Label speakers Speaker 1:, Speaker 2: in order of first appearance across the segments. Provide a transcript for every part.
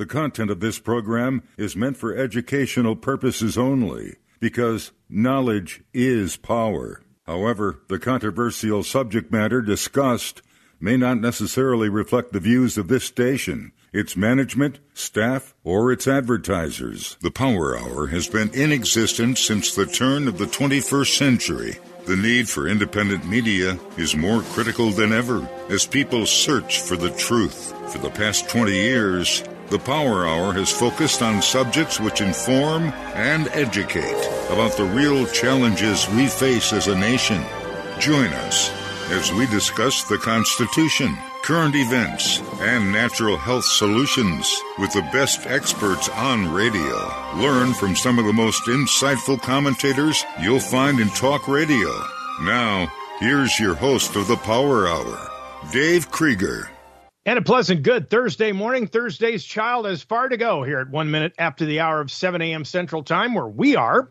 Speaker 1: The content of this program is meant for educational purposes only because knowledge is power. However, the controversial subject matter discussed may not necessarily reflect the views of this station, its management, staff, or its advertisers. The Power Hour has been in existence since the turn of the 21st century. The need for independent media is more critical than ever as people search for the truth. For the past 20 years, the Power Hour has focused on subjects which inform and educate about the real challenges we face as a nation. Join us as we discuss the Constitution, current events, and natural health solutions with the best experts on radio. Learn from some of the most insightful commentators you'll find in talk radio. Now, here's your host of the Power Hour, Dave Krieger.
Speaker 2: And a pleasant, good Thursday morning. Thursday's child has far to go here at one minute after the hour of 7 a.m. Central Time, where we are.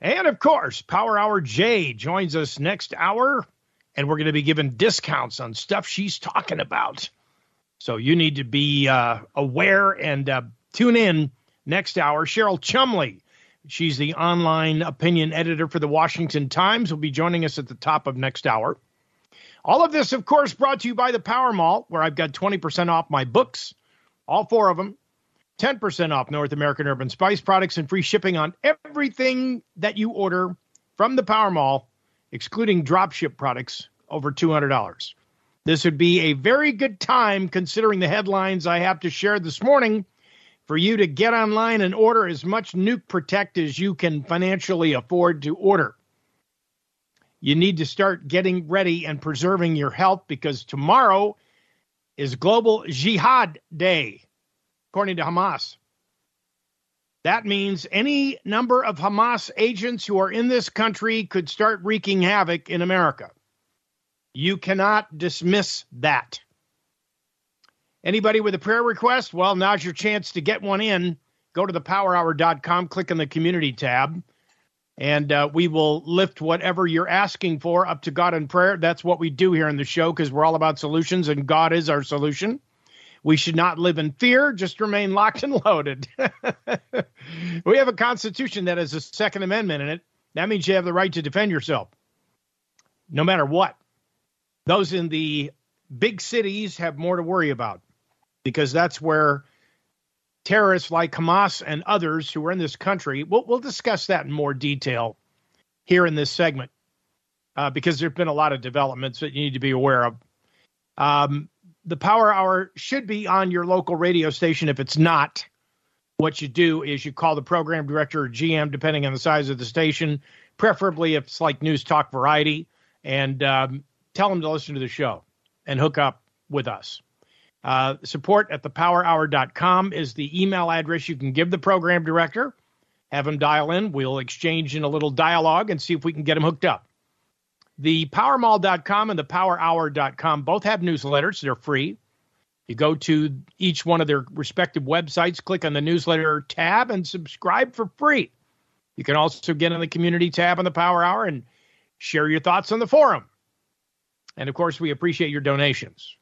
Speaker 2: And of course, Power Hour J joins us next hour, and we're going to be giving discounts on stuff she's talking about. So you need to be uh, aware and uh, tune in next hour. Cheryl Chumley, she's the online opinion editor for the Washington Times, will be joining us at the top of next hour. All of this, of course, brought to you by the Power Mall, where I've got 20% off my books, all four of them, 10% off North American Urban Spice products, and free shipping on everything that you order from the Power Mall, excluding dropship products over $200. This would be a very good time, considering the headlines I have to share this morning, for you to get online and order as much Nuke Protect as you can financially afford to order you need to start getting ready and preserving your health because tomorrow is Global Jihad Day, according to Hamas. That means any number of Hamas agents who are in this country could start wreaking havoc in America. You cannot dismiss that. Anybody with a prayer request? Well, now's your chance to get one in. Go to thepowerhour.com, click on the community tab and uh, we will lift whatever you're asking for up to God in prayer. That's what we do here in the show because we're all about solutions, and God is our solution. We should not live in fear, just remain locked and loaded. we have a constitution that has a Second Amendment in it. That means you have the right to defend yourself, no matter what. Those in the big cities have more to worry about because that's where terrorists like Hamas and others who are in this country. We'll, we'll discuss that in more detail here in this segment uh, because there have been a lot of developments that you need to be aware of. Um, the Power Hour should be on your local radio station. If it's not, what you do is you call the program director or GM, depending on the size of the station, preferably if it's like News Talk Variety, and um, tell them to listen to the show and hook up with us. Uh, support at thepowerhour.com is the email address you can give the program director. Have him dial in. We'll exchange in a little dialogue and see if we can get him hooked up. The powermall.com and the powerhour.com both have newsletters. They're free. You go to each one of their respective websites, click on the newsletter tab, and subscribe for free. You can also get on the community tab on the Power Hour and share your thoughts on the forum. And of course, we appreciate your donations.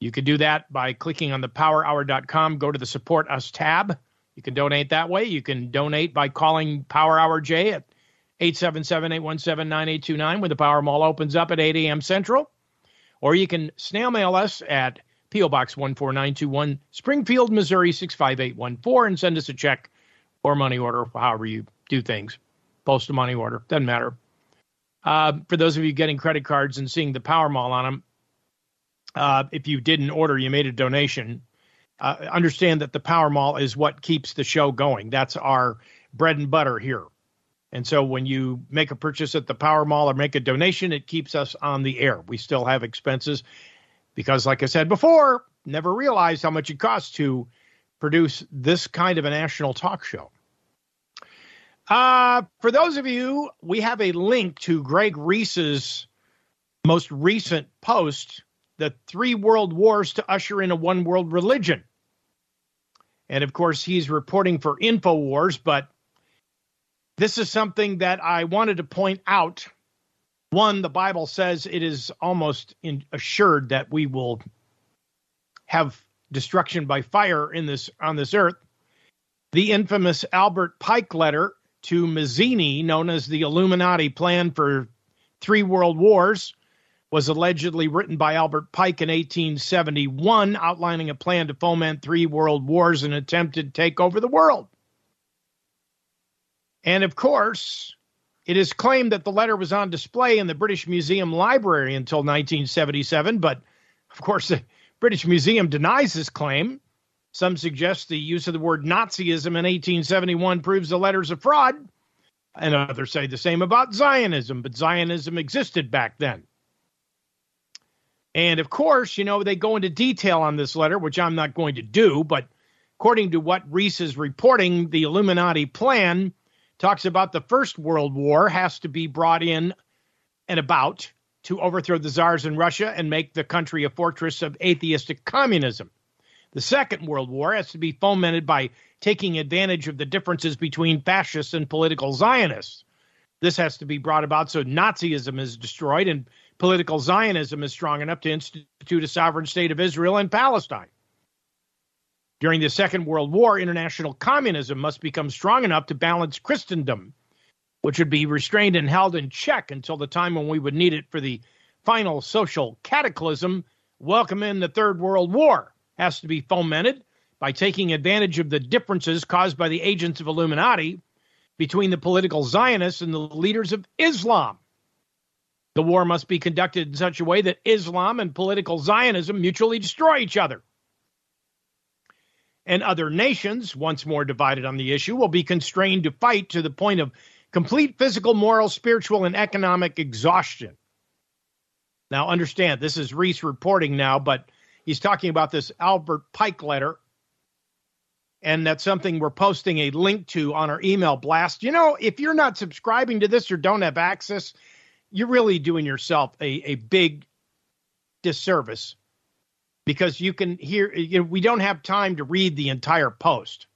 Speaker 2: You can do that by clicking on the powerhour.com, go to the support us tab. You can donate that way. You can donate by calling Power Hour J at 877-817-9829 when the Power Mall opens up at 8 a.m. Central. Or you can snail mail us at P.O. Box 14921, Springfield, Missouri 65814, and send us a check or money order, however you do things. Post a money order, doesn't matter. Uh, for those of you getting credit cards and seeing the Power Mall on them, uh, if you didn't order, you made a donation. Uh, understand that the Power Mall is what keeps the show going. That's our bread and butter here. And so when you make a purchase at the Power Mall or make a donation, it keeps us on the air. We still have expenses because, like I said before, never realized how much it costs to produce this kind of a national talk show. Uh, for those of you, we have a link to Greg Reese's most recent post the three world wars to usher in a one world religion. And of course, he's reporting for InfoWars, but this is something that I wanted to point out. One, the Bible says it is almost in, assured that we will have destruction by fire in this on this earth. The infamous Albert Pike letter to Mazzini, known as the Illuminati Plan for Three World Wars, was allegedly written by Albert Pike in 1871, outlining a plan to foment three world wars and attempt to take over the world. And of course, it is claimed that the letter was on display in the British Museum Library until 1977, but of course, the British Museum denies this claim. Some suggest the use of the word Nazism in 1871 proves the letter's a fraud, and others say the same about Zionism, but Zionism existed back then. And of course, you know, they go into detail on this letter, which I'm not going to do, but according to what Reese is reporting, the Illuminati plan talks about the First World War has to be brought in and about to overthrow the czars in Russia and make the country a fortress of atheistic communism. The Second World War has to be fomented by taking advantage of the differences between fascists and political Zionists. This has to be brought about so Nazism is destroyed and political Zionism is strong enough to institute a sovereign state of Israel and Palestine. During the Second World War, international communism must become strong enough to balance Christendom, which would be restrained and held in check until the time when we would need it for the final social cataclysm. Welcome in the Third World War has to be fomented by taking advantage of the differences caused by the agents of Illuminati between the political Zionists and the leaders of Islam. The war must be conducted in such a way that Islam and political Zionism mutually destroy each other and other nations, once more divided on the issue, will be constrained to fight to the point of complete physical, moral, spiritual, and economic exhaustion. Now, understand, this is Reese reporting now, but he's talking about this Albert Pike letter. And that's something we're posting a link to on our email blast. You know, if you're not subscribing to this or don't have access, you're really doing yourself a, a big disservice because you can hear you know, we don't have time to read the entire post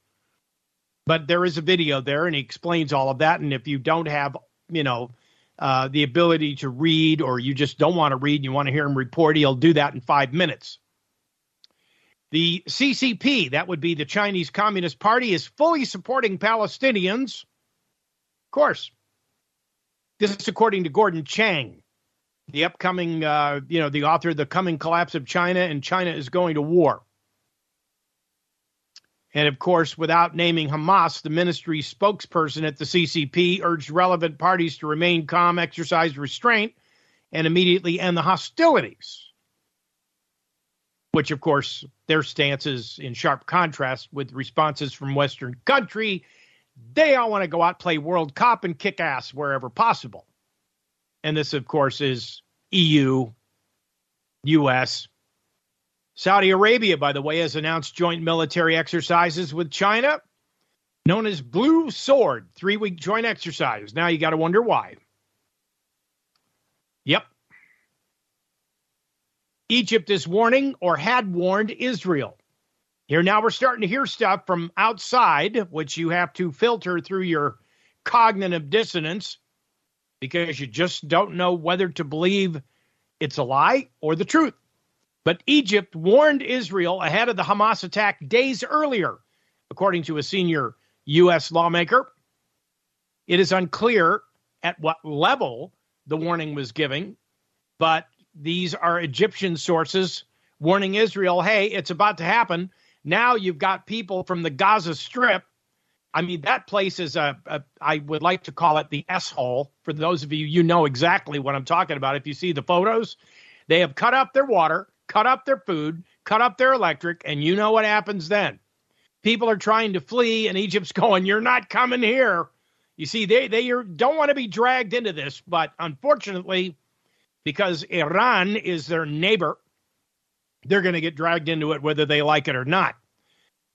Speaker 2: but there is a video there and he explains all of that. And if you don't have you know uh, the ability to read or you just don't want to read and you want to hear him report he'll do that in five minutes. The ccp that would be the chinese communist party is fully supporting palestinians. Of course this is according to gordon chang the upcoming, uh, you know, the author, of The Coming Collapse of China, and China is going to war. And of course, without naming Hamas, the ministry spokesperson at the CCP urged relevant parties to remain calm, exercise restraint, and immediately end the hostilities. Which, of course, their stance is in sharp contrast with responses from Western country. They all want to go out, play World Cup, and kick ass wherever possible. And this, of course, is EU, US. Saudi Arabia, by the way, has announced joint military exercises with China, known as Blue Sword, three week joint exercise. Now you got to wonder why. Yep. Egypt is warning or had warned Israel. Here now we're starting to hear stuff from outside, which you have to filter through your cognitive dissonance because you just don't know whether to believe it's a lie or the truth. But Egypt warned Israel ahead of the Hamas attack days earlier, according to a senior U.S. lawmaker. It is unclear at what level the warning was giving, but these are Egyptian sources warning Israel hey, it's about to happen. Now you've got people from the Gaza Strip I mean, that place is a, a I would like to call it the S hole. For those of you, you know exactly what I'm talking about. If you see the photos, they have cut up their water, cut up their food, cut up their electric, and you know what happens then. People are trying to flee, and Egypt's going, You're not coming here. You see, they, they are, don't want to be dragged into this, but unfortunately, because Iran is their neighbor, they're going to get dragged into it whether they like it or not.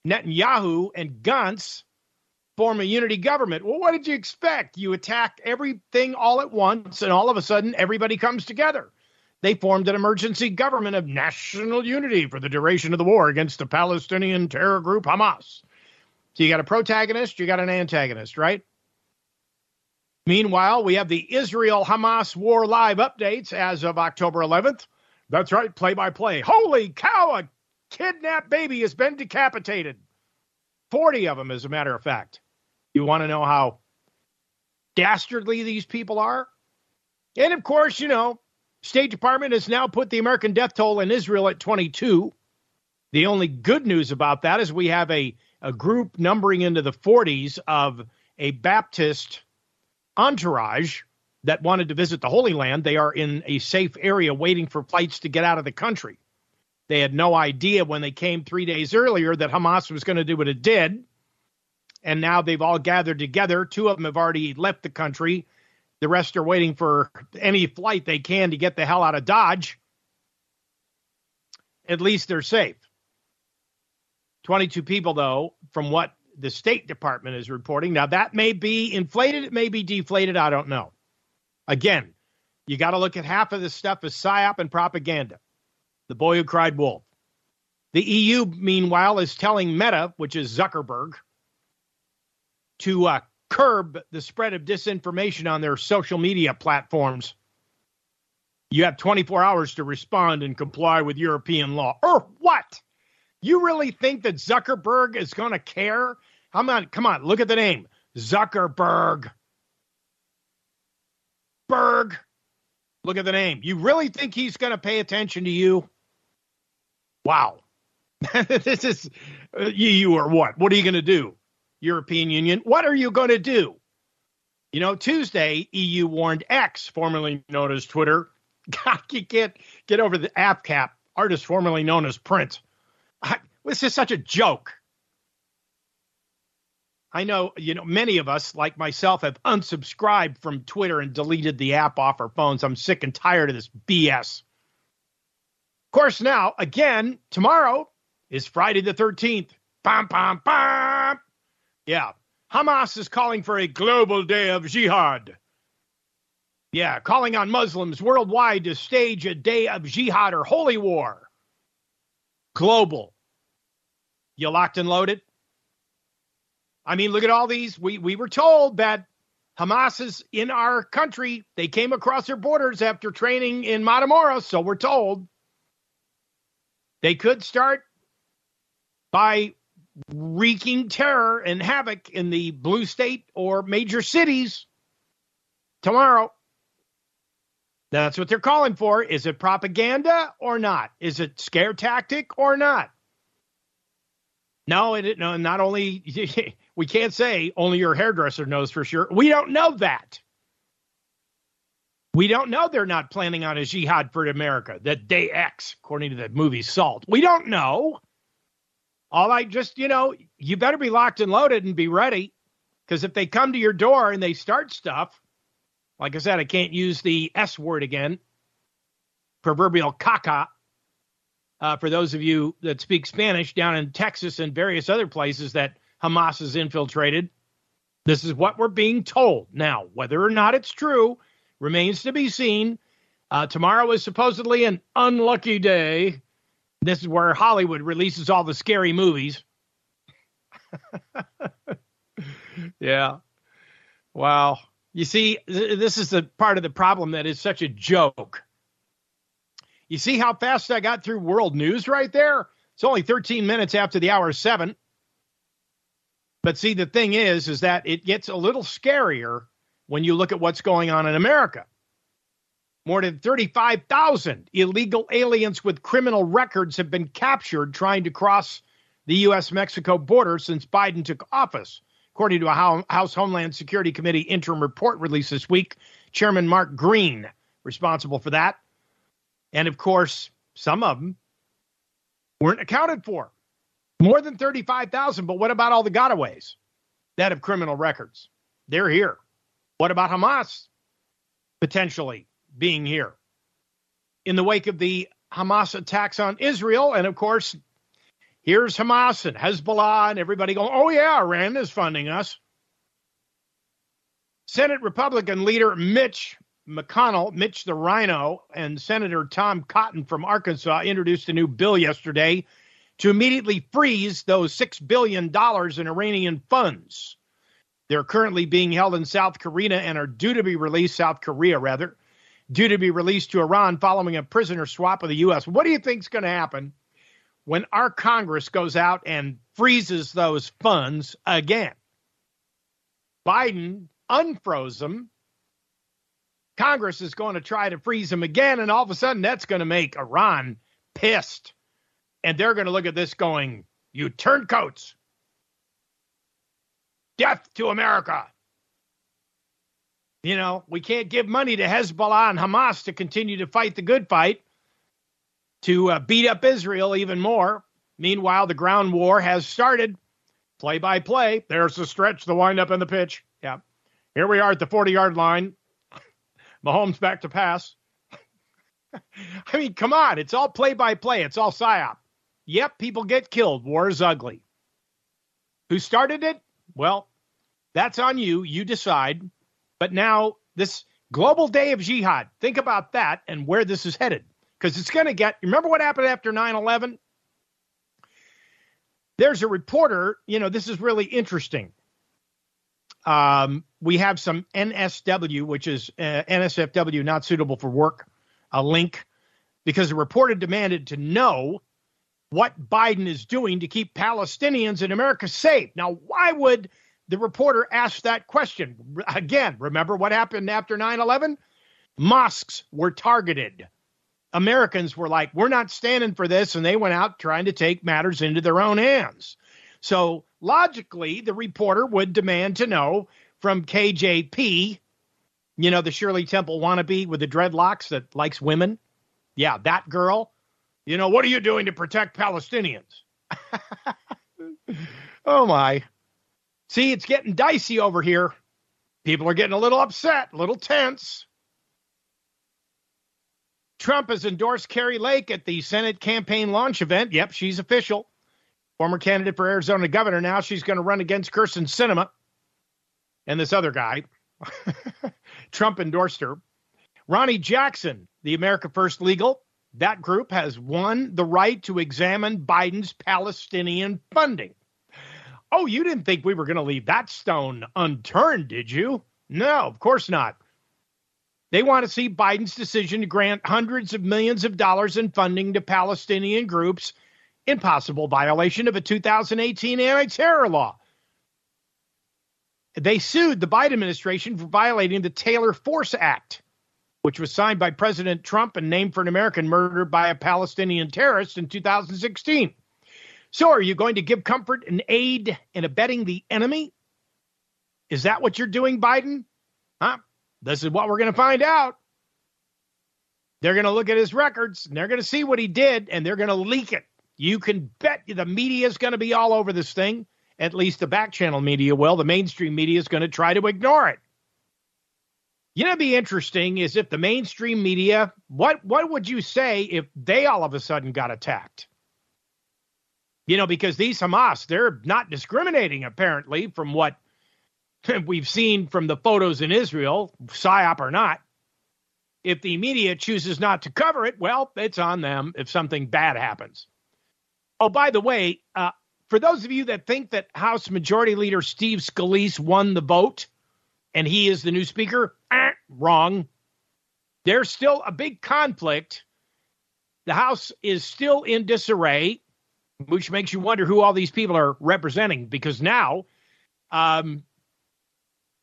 Speaker 2: Netanyahu and Gantz form a unity government. Well, what did you expect? You attack everything all at once, and all of a sudden, everybody comes together. They formed an emergency government of national unity for the duration of the war against the Palestinian terror group Hamas. So you got a protagonist, you got an antagonist, right? Meanwhile, we have the Israel Hamas war live updates as of October 11th. That's right, play by play. Holy cow, a kidnapped baby has been decapitated. 40 of them, as a matter of fact. You want to know how dastardly these people are? And of course, you know, State Department has now put the American death toll in Israel at 22. The only good news about that is we have a, a group numbering into the 40s of a Baptist entourage that wanted to visit the Holy Land. They are in a safe area waiting for flights to get out of the country. They had no idea when they came three days earlier that Hamas was going to do what it did. And now they've all gathered together. Two of them have already left the country. The rest are waiting for any flight they can to get the hell out of Dodge. At least they're safe. 22 people, though, from what the State Department is reporting. Now, that may be inflated, it may be deflated. I don't know. Again, you got to look at half of this stuff as psyop and propaganda. The boy who cried wolf. The EU, meanwhile, is telling Meta, which is Zuckerberg, to uh, curb the spread of disinformation on their social media platforms. You have 24 hours to respond and comply with European law. Or what? You really think that Zuckerberg is going to care? Come on, come on, look at the name Zuckerberg. Berg. Look at the name. You really think he's going to pay attention to you? Wow. this is uh, you or what? What are you going to do? European Union, what are you going to do? You know, Tuesday, EU warned X, formerly known as Twitter. God, you can't get over the app cap, artist formerly known as Prince. I, this is such a joke. I know, you know, many of us, like myself, have unsubscribed from Twitter and deleted the app off our phones. I'm sick and tired of this BS. Of course, now, again, tomorrow is Friday the 13th. Bam, bam, bam. Yeah. Hamas is calling for a global day of jihad. Yeah, calling on Muslims worldwide to stage a day of jihad or holy war. Global. You locked and loaded? I mean, look at all these. We we were told that Hamas is in our country. They came across their borders after training in Matamoros, so we're told. They could start by wreaking terror and havoc in the blue state or major cities tomorrow. That's what they're calling for. Is it propaganda or not? Is it scare tactic or not? No, it no. Not only we can't say only your hairdresser knows for sure. We don't know that. We don't know they're not planning on a jihad for America, that day X, according to the movie Salt. We don't know. All I just, you know, you better be locked and loaded and be ready. Because if they come to your door and they start stuff, like I said, I can't use the S word again, proverbial caca, uh, for those of you that speak Spanish down in Texas and various other places that Hamas has infiltrated. This is what we're being told. Now, whether or not it's true remains to be seen. Uh, tomorrow is supposedly an unlucky day. This is where Hollywood releases all the scary movies. yeah. Wow. You see, th- this is the part of the problem that is such a joke. You see how fast I got through world news right there? It's only 13 minutes after the hour seven. But see, the thing is, is that it gets a little scarier when you look at what's going on in America. More than 35,000 illegal aliens with criminal records have been captured trying to cross the U.S. Mexico border since Biden took office, according to a House Homeland Security Committee interim report released this week. Chairman Mark Green, responsible for that, and of course, some of them weren't accounted for. More than 35,000, but what about all the gotaways that have criminal records? They're here. What about Hamas potentially being here? In the wake of the Hamas attacks on Israel, and of course, here's Hamas and Hezbollah and everybody going, oh, yeah, Iran is funding us. Senate Republican leader Mitch McConnell, Mitch the Rhino, and Senator Tom Cotton from Arkansas introduced a new bill yesterday to immediately freeze those $6 billion in Iranian funds. They're currently being held in South Korea and are due to be released, South Korea rather, due to be released to Iran following a prisoner swap with the U.S. What do you think is going to happen when our Congress goes out and freezes those funds again. Biden unfroze them. Congress is going to try to freeze them again, and all of a sudden that's going to make Iran pissed. And they're going to look at this going, You turncoats. Death to America. You know, we can't give money to Hezbollah and Hamas to continue to fight the good fight to uh, beat up Israel even more. Meanwhile, the ground war has started. Play by play. There's the stretch, the windup, and the pitch. Yeah. Here we are at the 40 yard line. Mahomes back to pass. I mean, come on. It's all play by play. It's all psyop. Yep, people get killed. War is ugly. Who started it? Well, that's on you. You decide. But now, this global day of jihad, think about that and where this is headed because it's going to get. Remember what happened after 9 11? There's a reporter, you know, this is really interesting. Um, we have some NSW, which is uh, NSFW, not suitable for work, a link, because the reporter demanded to know what Biden is doing to keep Palestinians in America safe. Now, why would the reporter ask that question? Again, remember what happened after 9 11? Mosques were targeted. Americans were like, we're not standing for this. And they went out trying to take matters into their own hands. So logically, the reporter would demand to know from KJP, you know, the Shirley Temple wannabe with the dreadlocks that likes women. Yeah, that girl. You know, what are you doing to protect Palestinians? oh, my. See, it's getting dicey over here. People are getting a little upset, a little tense. Trump has endorsed Kari Lake at the Senate campaign launch event. Yep, she's official. Former candidate for Arizona governor. Now she's going to run against Kyrsten Sinema and this other guy. Trump endorsed her. Ronnie Jackson, the America First Legal, that group has won the right to examine Biden's Palestinian funding. Oh, you didn't think we were going to leave that stone unturned, did you? No, of course not. They want to see Biden's decision to grant hundreds of millions of dollars in funding to Palestinian groups in possible violation of a 2018 anti terror law. They sued the Biden administration for violating the Taylor Force Act, which was signed by President Trump and named for an American murdered by a Palestinian terrorist in 2016. So, are you going to give comfort and aid in abetting the enemy? Is that what you're doing, Biden? Huh? This is what we're going to find out. They're going to look at his records and they're going to see what he did and they're going to leak it. You can bet the media is going to be all over this thing. At least the back channel media will. The mainstream media is going to try to ignore it. You know, it'd be interesting is if the mainstream media, what what would you say if they all of a sudden got attacked? You know, because these Hamas, they're not discriminating apparently from what we've seen from the photos in Israel, psyop or not. If the media chooses not to cover it, well, it's on them if something bad happens. Oh, by the way, uh, for those of you that think that House Majority Leader Steve Scalise won the vote and he is the new speaker, eh, wrong. There's still a big conflict. The House is still in disarray, which makes you wonder who all these people are representing because now um,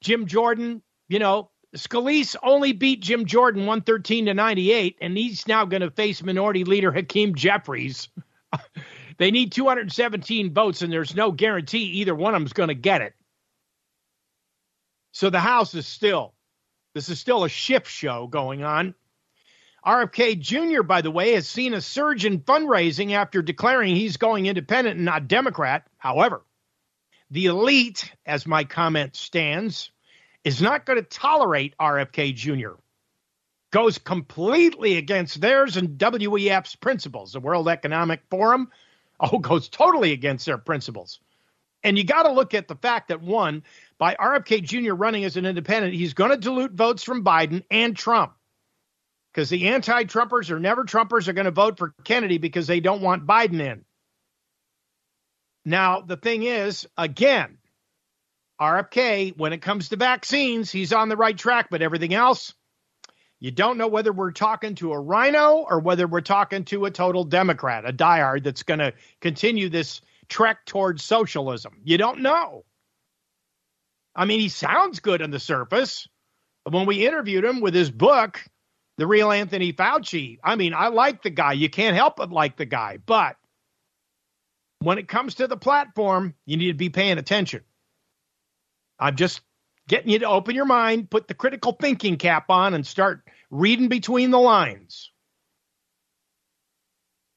Speaker 2: Jim Jordan, you know, Scalise only beat Jim Jordan 113 to 98, and he's now going to face Minority Leader Hakeem Jeffries. they need 217 votes, and there's no guarantee either one of them's going to get it. So the House is still, this is still a shift show going on. RFK Jr., by the way, has seen a surge in fundraising after declaring he's going independent and not Democrat. However, the elite, as my comment stands, is not going to tolerate RFK Jr. Goes completely against theirs and WEF's principles. The World Economic Forum, oh, goes totally against their principles. And you got to look at the fact that one, by RFK Jr. running as an independent, he's going to dilute votes from Biden and Trump. Because the anti Trumpers or never Trumpers are going to vote for Kennedy because they don't want Biden in. Now, the thing is, again, RFK, when it comes to vaccines, he's on the right track, but everything else, You don't know whether we're talking to a rhino or whether we're talking to a total Democrat, a diehard that's going to continue this trek towards socialism. You don't know. I mean, he sounds good on the surface. But When we interviewed him with his book, The Real Anthony Fauci, I mean, I like the guy. You can't help but like the guy. But when it comes to the platform, you need to be paying attention. I'm just getting you to open your mind, put the critical thinking cap on, and start reading between the lines.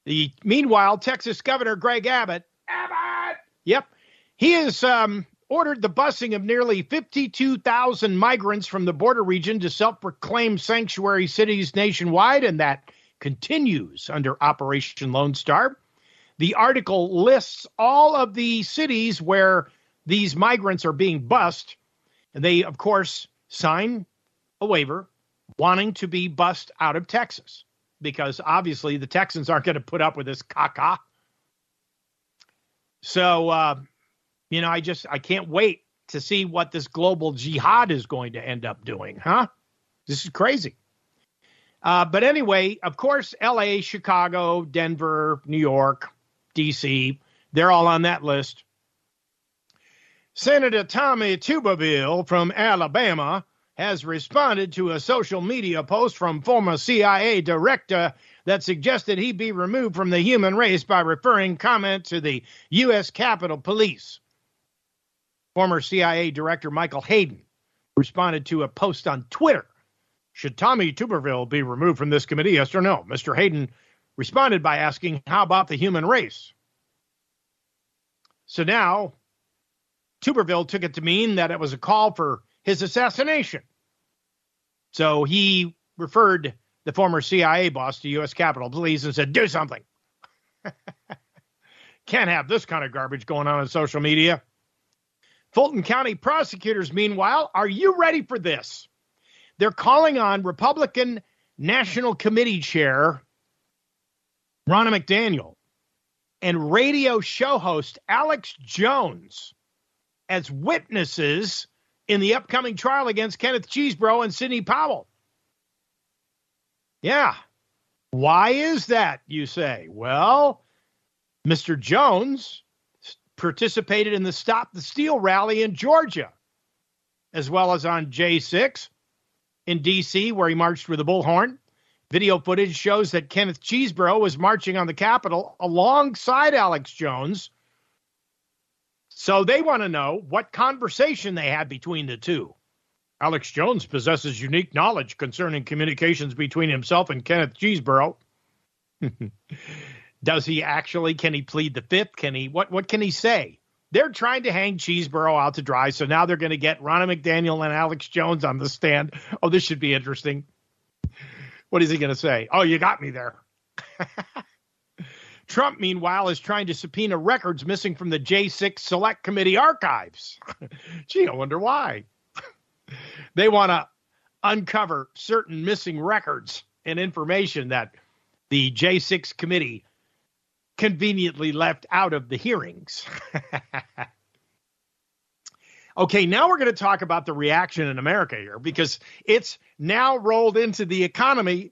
Speaker 2: The meanwhile, Texas Governor Greg Abbott, Abbott, yep, he has um, ordered the busing of nearly 52,000 migrants from the border region to self-proclaimed sanctuary cities nationwide, and that continues under Operation Lone Star. The article lists all of the cities where these migrants are being bussed. And they, of course, sign a waiver wanting to be bussed out of Texas because obviously the Texans aren't going to put up with this caca. So, uh, you know, I just I can't wait to see what this global jihad is going to end up doing, huh? This is crazy. Uh, but anyway, of course, L.A., Chicago, Denver, New York, D.C., they're all on that list. Senator Tommy Tuberville from Alabama has responded to a social media post from former CIA director that suggested he be removed from the human race by referring comment to the U.S. Capitol Police. Former CIA Director Michael Hayden responded to a post on Twitter. Should Tommy Tuberville be removed from this committee? Yes or no? Mr. Hayden responded by asking, How about the human race? So now Tuberville took it to mean that it was a call for his assassination. So he referred the former CIA boss to U.S. Capitol Police and said, do something. Can't have this kind of garbage going on on social media. Fulton County prosecutors, meanwhile, are you ready for this? They're calling on Republican National Committee Chair Ronna McDaniel and radio show host Alex Jones as witnesses in the upcoming trial against Kenneth Chesebro and Sidney Powell. Yeah. Why is that, you say? Well, Mr. Jones participated in the Stop the Steal rally in Georgia, as well as on J6 in D.C., where he marched with a bullhorn. Video footage shows that Kenneth Chesebro was marching on the Capitol alongside Alex Jones so they want to know what conversation they had between the two. Alex Jones possesses unique knowledge concerning communications between himself and Kenneth Chesebro. Does he actually? Can he plead the fifth? Can he? What? What can he say? They're trying to hang Chesebro out to dry, so now they're going to get Ronna McDaniel and Alex Jones on the stand. Oh, this should be interesting. What is he going to say? Oh, you got me there. Trump, meanwhile, is trying to subpoena records missing from the J6 Select Committee archives. Gee, I wonder why. they want to uncover certain missing records and information that the J6 committee conveniently left out of the hearings. okay, now we're going to talk about the reaction in America here because it's now rolled into the economy.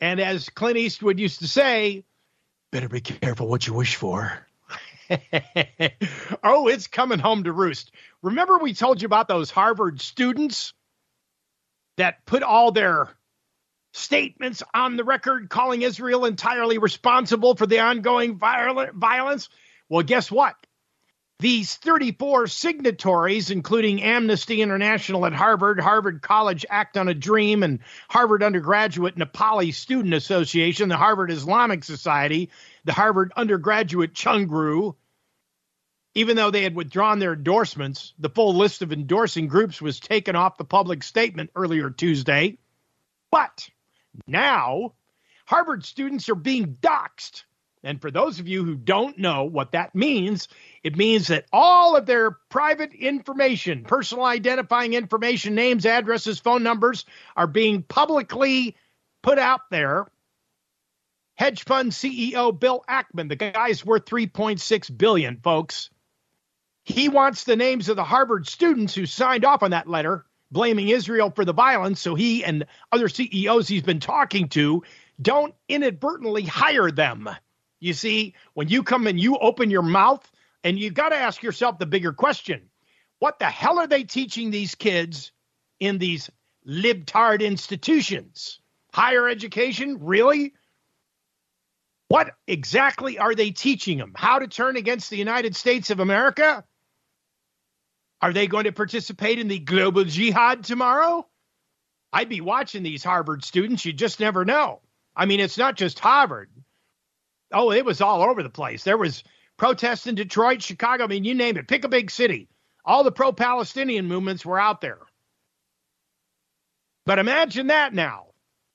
Speaker 2: And as Clint Eastwood used to say, Better be careful what you wish for. oh, it's coming home to roost. Remember, we told you about those Harvard students that put all their statements on the record calling Israel entirely responsible for the ongoing violence? Well, guess what? These 34 signatories, including Amnesty International at Harvard, Harvard College Act on a Dream, and Harvard Undergraduate Nepali Student Association, the Harvard Islamic Society, the Harvard Undergraduate Ghungroo, even though they had withdrawn their endorsements, the full list of endorsing groups was taken off the public statement earlier Tuesday. But now, Harvard students are being doxxed and for those of you who don't know what that means, it means that all of their private information, personal identifying information, names, addresses, phone numbers are being publicly put out there. Hedge fund CEO Bill Ackman, the guy's worth 3.6 billion, folks. He wants the names of the Harvard students who signed off on that letter blaming Israel for the violence so he and other CEOs he's been talking to don't inadvertently hire them. You see, when you come and you open your mouth, and you got to ask yourself the bigger question what the hell are they teaching these kids in these libtard institutions? Higher education? Really? What exactly are they teaching them? How to turn against the United States of America? Are they going to participate in the global jihad tomorrow? I'd be watching these Harvard students. You just never know. I mean, it's not just Harvard. Oh, it was all over the place. There was protests in Detroit, Chicago. I mean, you name it. Pick a big city. All the pro Palestinian movements were out there. But imagine that now.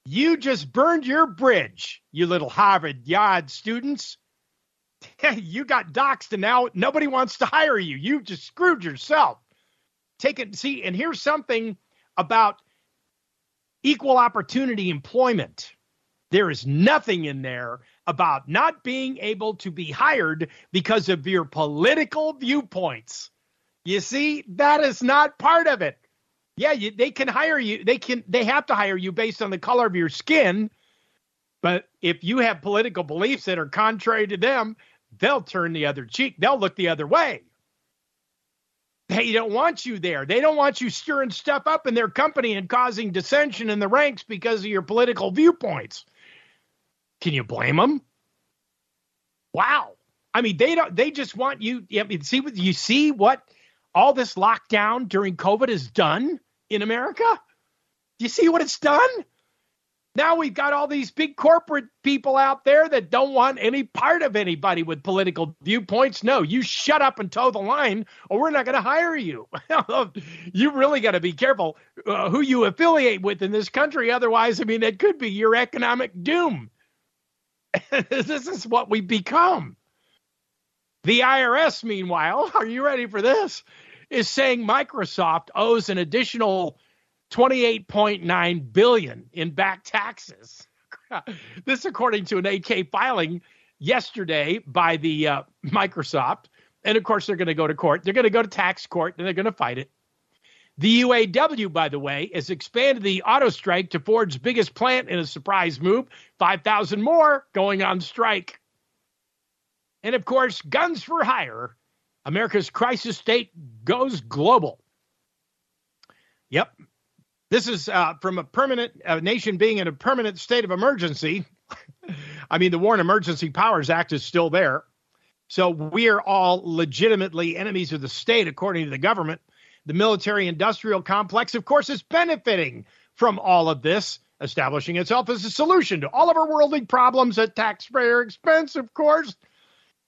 Speaker 2: You just burned your bridge, you little Harvard Yard students. you got doxxed and now nobody wants to hire you. You just screwed yourself. Take it, see, and here's something about equal opportunity employment. There is nothing in there about not being able to be hired because of your political viewpoints. You see, that is not part of it. Yeah, you, they can hire you. They can. They have to hire you based on the color of your skin. But if you have political beliefs that are contrary to them, they'll turn the other cheek. They'll look the other way. They don't want you there. They don't want you stirring stuff up in their company and causing dissension in the ranks because of your political viewpoints. Can you blame them? Wow. I mean, they don't. They just want you. I mean, see what you see what all this lockdown during COVID has done in America? Do you see what it's done? Now we've got all these big corporate people out there that don't want any part of anybody with political viewpoints. No, you shut up and toe the line, or we're not going to hire you. you really got to be careful uh, who you affiliate with in this country. Otherwise, I mean, it could be your economic doom. this is what we become. The IRS, meanwhile, are you ready for this? Is saying Microsoft owes an additional 28.9 billion in back taxes. this according to an 8K filing yesterday by the uh, Microsoft. And of course, they're going to go to court. They're going to go to tax court and they're going to fight it. The UAW, by the way, has expanded the auto strike to Ford's biggest plant in a surprise move. 5,000 more going on strike. And of course, Guns for Hire, America's crisis state goes global. Yep. This is uh, from a permanent nation being in a permanent state of emergency. I mean, the War and Emergency Powers Act is still there. So we are all legitimately enemies of the state, according to the government. The military industrial complex, of course, is benefiting from all of this, establishing itself as a solution to all of our worldly problems at taxpayer expense, of course.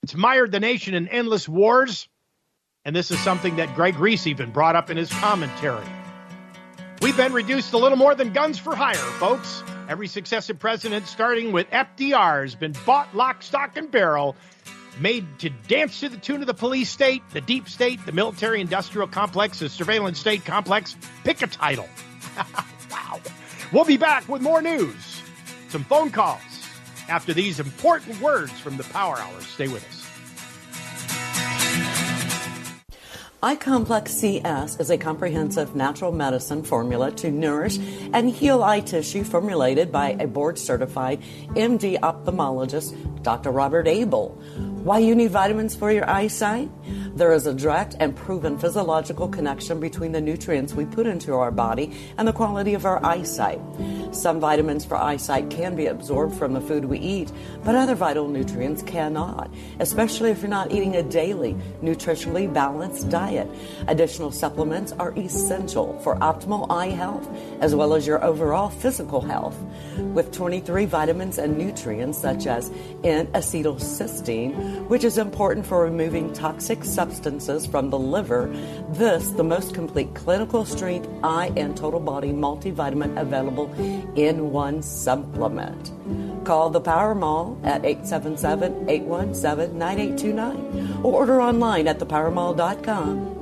Speaker 2: It's mired the nation in endless wars. And this is something that Greg Reese even brought up in his commentary. We've been reduced a little more than guns for hire, folks. Every successive president, starting with FDR, has been bought lock, stock, and barrel, made to dance to the tune of the police state, the deep state, the military industrial complex, the surveillance state complex. Pick a title. wow. We'll be back with more news, some phone calls after these important words from the Power Hour. Stay with us.
Speaker 3: iComplex CS is a comprehensive natural medicine formula to nourish and heal eye tissue formulated by a board certified MD ophthalmologist, Dr. Robert Abel. Why you need vitamins for your eyesight? There is a direct and proven physiological connection between the nutrients we put into our body and the quality of our eyesight. Some vitamins for eyesight can be absorbed from the food we eat, but other vital nutrients cannot, especially if you're not eating a daily, nutritionally balanced diet. Additional supplements are essential for optimal eye health as well as your overall physical health. With 23 vitamins and nutrients such as N acetylcysteine, which is important for removing toxic substances from the liver. This, the most complete clinical strength eye and total body multivitamin available in one supplement. Call the Power Mall at 877 817 9829 or order online at thepowermall.com.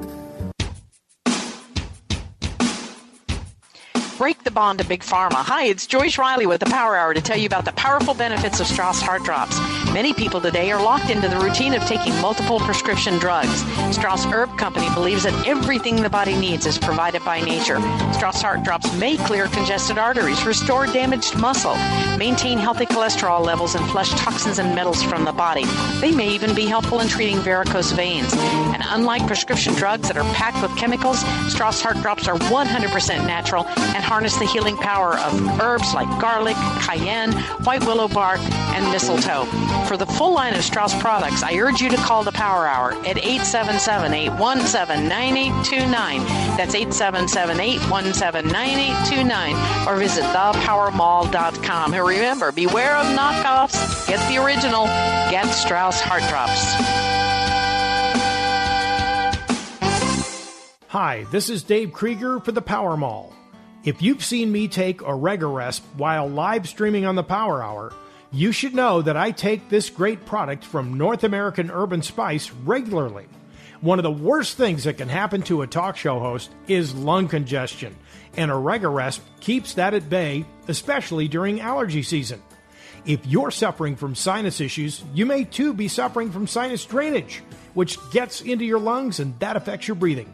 Speaker 4: Break the bond to Big Pharma. Hi, it's Joyce Riley with the Power Hour to tell you about the powerful benefits of Strauss Heart Drops. Many people today are locked into the routine of taking multiple prescription drugs. Strauss Herb Company believes that everything the body needs is provided by nature. Strauss Heart Drops may clear congested arteries, restore damaged muscle, maintain healthy cholesterol levels, and flush toxins and metals from the body. They may even be helpful in treating varicose veins. And unlike prescription drugs that are packed with chemicals, Strauss Heart Drops are 100% natural and harness the healing power of herbs like garlic, cayenne, white willow bark, and mistletoe. For the full line of Strauss products, I urge you to call the Power Hour at 877 817 9829. That's 877 817 9829. Or visit thepowermall.com. And remember, beware of knockoffs. Get the original. Get Strauss Heart Drops.
Speaker 2: Hi, this is Dave Krieger for the Power Mall. If you've seen me take Oregaresp while live streaming on the Power Hour, you should know that I take this great product from North American Herb and Spice regularly. One of the worst things that can happen to a talk show host is lung congestion, and a Oregaresp keeps that at bay, especially during allergy season. If you're suffering from sinus issues, you may too be suffering from sinus drainage, which gets into your lungs and that affects your breathing.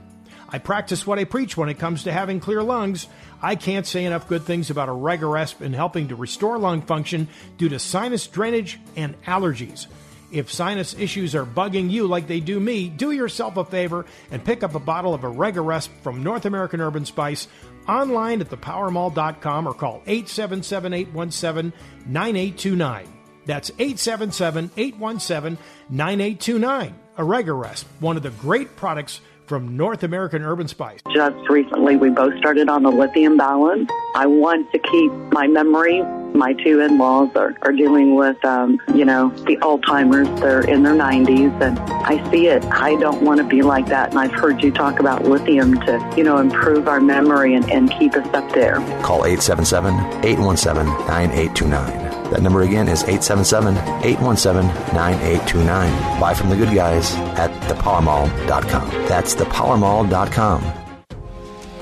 Speaker 2: I practice what I preach when it comes to having clear lungs. I can't say enough good things about Oregaresp in helping to restore lung function due to sinus drainage and allergies. If sinus issues are bugging you like they do me, do yourself a favor and pick up a bottle of Oregaresp from North American Herb and Spice online at thepowermall.com or call 877 817 9829. That's 877 817 9829. Oregaresp, one of the great products from North American Herb and Spice.
Speaker 5: Just recently, we both started on the lithium balance. I want to keep my memory. My two in-laws are, are dealing with, um, you know, the Alzheimer's. They're in their 90s, and I see it. I don't want to be like that. And I've heard you talk about lithium to, you know, improve our memory and, and keep us up there.
Speaker 6: Call 877 817 9829. That number again is 877 817 9829. Buy from the good guys at thepowermall.com. That's thepowermall.com.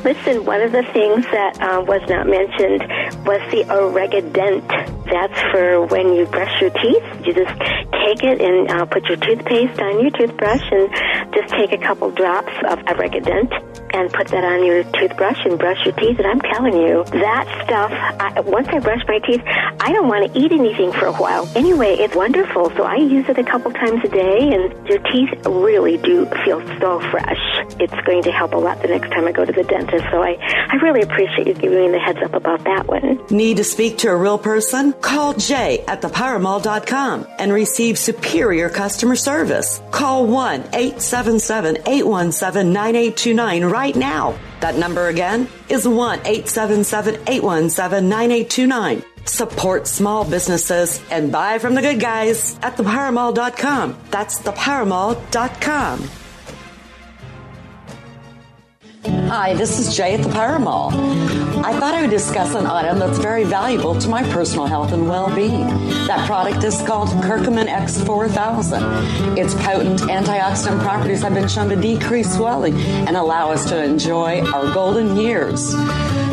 Speaker 7: Listen, one of the things that uh, was not mentioned was the Oregadent. That's for when you brush your teeth. You just take it and uh, put your toothpaste on your toothbrush and just take a couple drops of Oregadent and put that on your toothbrush and brush your teeth. And I'm telling you, that stuff, I, once I brush my teeth, I don't want to eat anything for a while. Anyway, it's wonderful. So I use it a couple times a day, and your teeth really do feel so fresh. It's going to help a lot the next time I go to the dentist. So I, I really appreciate you giving me the heads up about that one.
Speaker 3: Need to speak to a real person? Call Jay at thepowermall.com and receive superior customer service. Call 1 877 817 9829 right now. That number again is 1 877 817 9829. Support small businesses and buy from the good guys at thepowermall.com. That's thepowermall.com. Hi, this is Jay at the Power Mall. I thought I would discuss an item that's very valuable to my personal health and well-being. That product is called Curcumin X4000. Its potent antioxidant properties have been shown to decrease swelling and allow us to enjoy our golden years.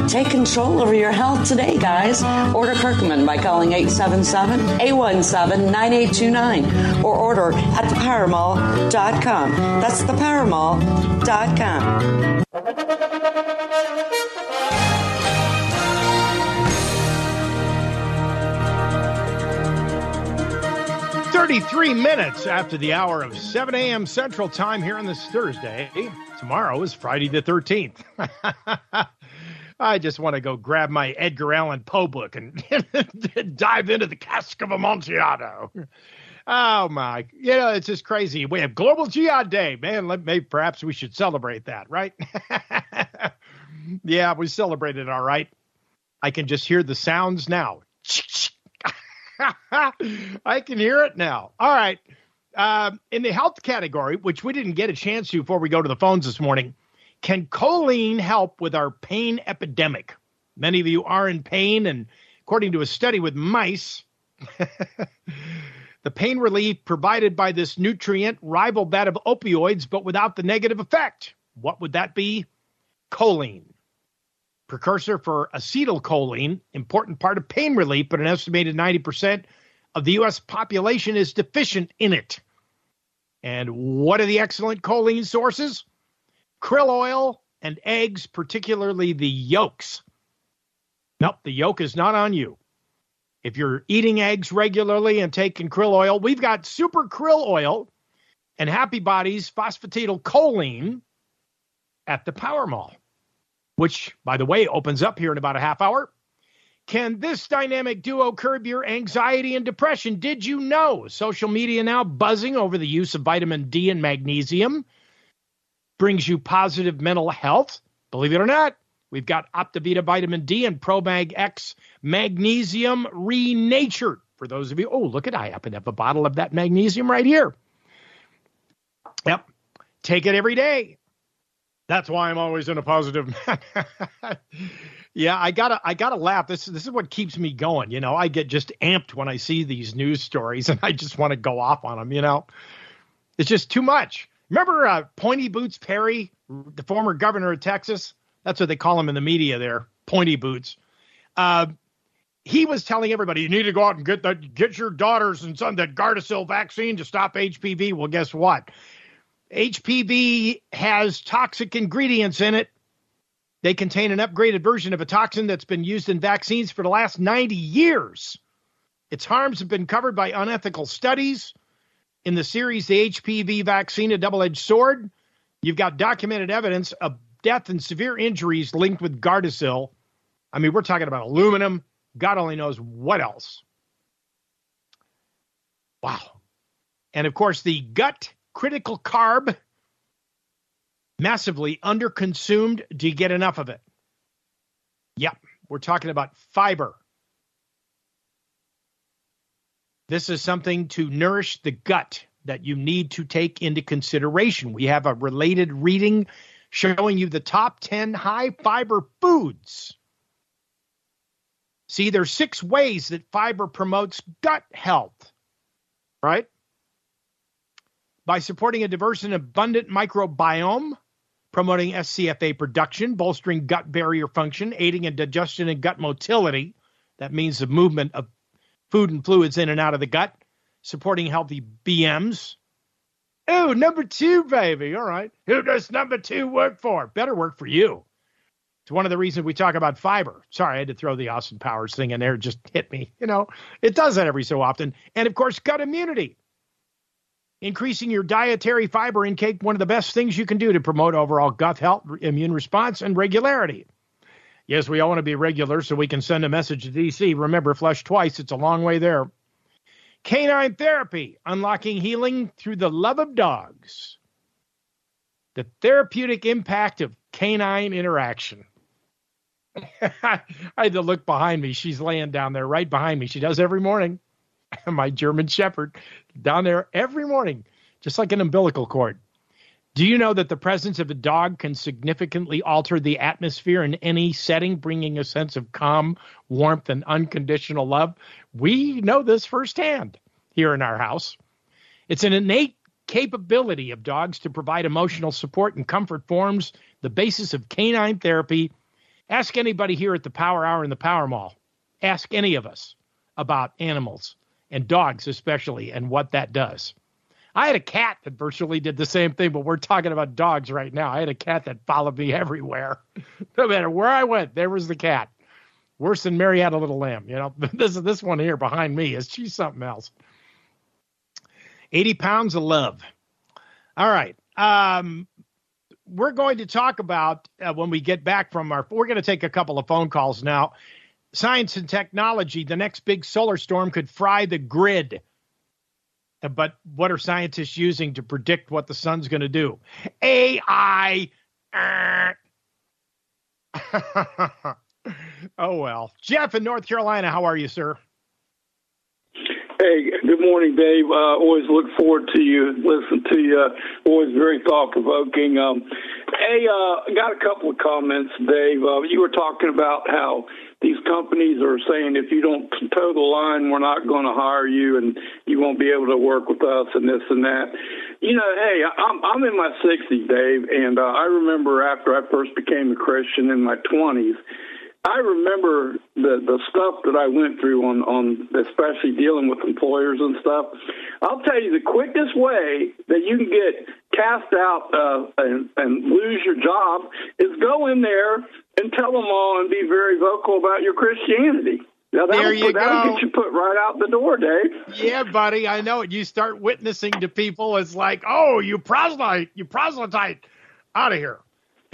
Speaker 3: Take control over your health today, guys. Order Curcumin by calling 877-817-9829 or order at thepowermall.com. That's thepowermall.com.
Speaker 2: 33 minutes after the hour of 7 a.m. Central Time here on this Thursday. Tomorrow is Friday the 13th. I just want to go grab my Edgar Allan Poe book and dive into the cask of Amontillado. Oh my, you know, it's just crazy. We have Global GI Day, man. Let, maybe perhaps we should celebrate that, right? yeah, we celebrated all right. I can just hear the sounds now. I can hear it now. All right. Uh, in the health category, which we didn't get a chance to before we go to the phones this morning, can choline help with our pain epidemic? Many of you are in pain, and according to a study with mice, the pain relief provided by this nutrient rivaled that of opioids, but without the negative effect. What would that be? Choline. Precursor for acetylcholine, important part of pain relief, but an estimated 90% of the U.S. population is deficient in it. And what are the excellent choline sources? Krill oil and eggs, particularly the yolks. Nope, the yolk is not on you. If you're eating eggs regularly and taking krill oil, we've got super krill oil and Happy Bodies phosphatidylcholine at the Power Mall, which, by the way, opens up here in about a half hour. Can this dynamic duo curb your anxiety and depression? Did you know social media now buzzing over the use of vitamin D and magnesium brings you positive mental health? Believe it or not, we've got Optivita vitamin D and Promag X magnesium renatured. For those of you, oh, look at I happen to have a bottle of that magnesium right here. Yep. Take it every day. That's why I'm always in a positive. yeah, I gotta, I gotta laugh. This, this is what keeps me going. You know, I get just amped when I see these news stories, and I just want to go off on them. You know, it's just too much. Remember uh, Pointy Boots Perry, the former governor of Texas? That's what they call him in the media. There, Pointy Boots. Uh, he was telling everybody you need to go out and get that, get your daughters and son that Gardasil vaccine to stop HPV. Well, guess what? HPV has toxic ingredients in it. They contain an upgraded version of a toxin that's been used in vaccines for the last 90 years. Its harms have been covered by unethical studies. In the series, The HPV Vaccine, a Double Edged Sword, you've got documented evidence of death and severe injuries linked with Gardasil. I mean, we're talking about aluminum. God only knows what else. Wow. And of course, the gut critical carb, massively underconsumed. Do you get enough of it? Yep, we're talking about fiber. This is something to nourish the gut that you need to take into consideration. We have a related reading showing you the top 10 high fiber foods. See, there's six ways that fiber promotes gut health, right? by supporting a diverse and abundant microbiome, promoting SCFA production, bolstering gut barrier function, aiding in digestion and gut motility. That means the movement of food and fluids in and out of the gut, supporting healthy BMs. Oh, number two, baby. All right. Who does number two work for? Better work for you. It's one of the reasons we talk about fiber. Sorry, I had to throw the Austin Powers thing in there. It just hit me. You know, it does that every so often. And of course, gut immunity increasing your dietary fiber intake one of the best things you can do to promote overall gut health, immune response, and regularity. Yes, we all want to be regular so we can send a message to DC. Remember, flush twice, it's a long way there. Canine therapy, unlocking healing through the love of dogs. The therapeutic impact of canine interaction. I had to look behind me. She's laying down there right behind me. She does every morning. my German Shepherd down there every morning, just like an umbilical cord. Do you know that the presence of a dog can significantly alter the atmosphere in any setting, bringing a sense of calm, warmth, and unconditional love? We know this firsthand here in our house. It's an innate capability of dogs to provide emotional support and comfort forms the basis of canine therapy. Ask anybody here at the Power Hour in the Power Mall. Ask any of us about animals and dogs especially and what that does. I had a cat that virtually did the same thing, but we're talking about dogs right now. I had a cat that followed me everywhere. no matter where I went, there was the cat. Worse than Mary had a little lamb. You know, this this one here behind me is she's something else. 80 pounds of love. All right. Um, we're going to talk about uh, when we get back from our. We're going to take a couple of phone calls now science and technology, the next big solar storm could fry the grid. But what are scientists using to predict what the sun's going to do? AI. oh, well. Jeff in North Carolina, how are you, sir?
Speaker 8: Hey, good morning, Dave. Uh, always look forward to you. Listen to you. Always very thought provoking. Um, hey, uh, got a couple of comments, Dave. Uh, you were talking about how these companies are saying if you don't toe the line, we're not going to hire you, and you won't be able to work with us, and this and that. You know, hey, I'm I'm in my 60s, Dave, and uh, I remember after I first became a Christian in my 20s I remember the the stuff that I went through on on especially dealing with employers and stuff. I'll tell you the quickest way that you can get cast out uh, and, and lose your job is go in there and tell them all and be very vocal about your Christianity. Now
Speaker 2: there you
Speaker 8: that'll
Speaker 2: go.
Speaker 8: get you put right out the door, Dave.
Speaker 2: Yeah, buddy, I know it. You start witnessing to people, it's like, oh, you proselyte, you proselyte, out of here.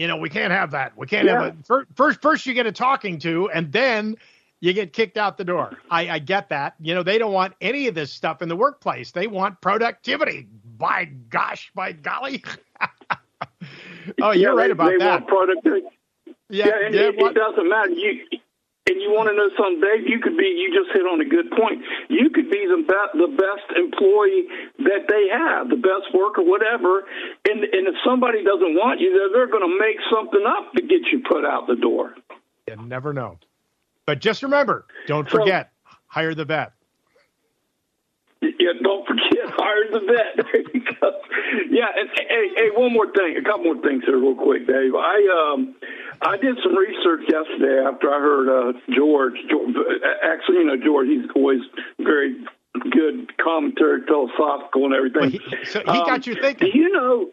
Speaker 2: You know, we can't have that. We can't
Speaker 8: Yeah.
Speaker 2: have it. First, first, first you get a talking to, and then you get kicked out the door. I, I get that. You know, they don't want any of this stuff in the workplace. They want productivity. By gosh, by golly. oh, you're
Speaker 8: Yeah,
Speaker 2: right
Speaker 8: they,
Speaker 2: about
Speaker 8: they
Speaker 2: that.
Speaker 8: Want productivity.
Speaker 2: Yeah,
Speaker 8: Yeah, and
Speaker 2: yeah,
Speaker 8: it, it doesn't matter. You and you want to know something, Dave? You could be. You just hit on a good point. You could be the be- the best employee that they have, the best worker, whatever. And and if somebody doesn't want you, they're they're going to make something up to get you put out the door.
Speaker 2: you never know. But just remember, don't
Speaker 8: So-
Speaker 2: forget, hire the vet.
Speaker 8: Yeah, don't forget, hire the vet. There you go. Yeah, and hey, hey, one more thing, a couple more things here, real quick, Dave. I um, I did some research yesterday after I heard uh, George, George. Actually, you know, George, he's always very good commentary, philosophical, and everything.
Speaker 2: Well, he- so he
Speaker 8: Um,
Speaker 2: got you thinking.
Speaker 8: You know?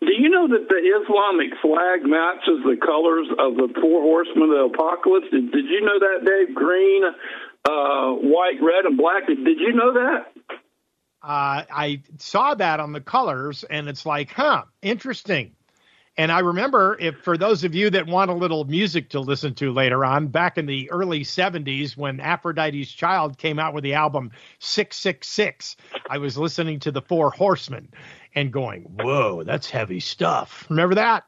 Speaker 8: Do you know that the Islamic flag matches the colors of the four horsemen of the apocalypse? Did, did you know that, Dave? Green, uh, white, red, and black. Did, did you know that?
Speaker 2: uh, I saw that on the colors, and it's like, huh, interesting. And I remember, if for those of you that want a little music to listen to later on, back in the early 70s when Aphrodite's Child came out with the album 666, I was listening to the Four Horsemen and going, whoa, that's heavy stuff. Remember that?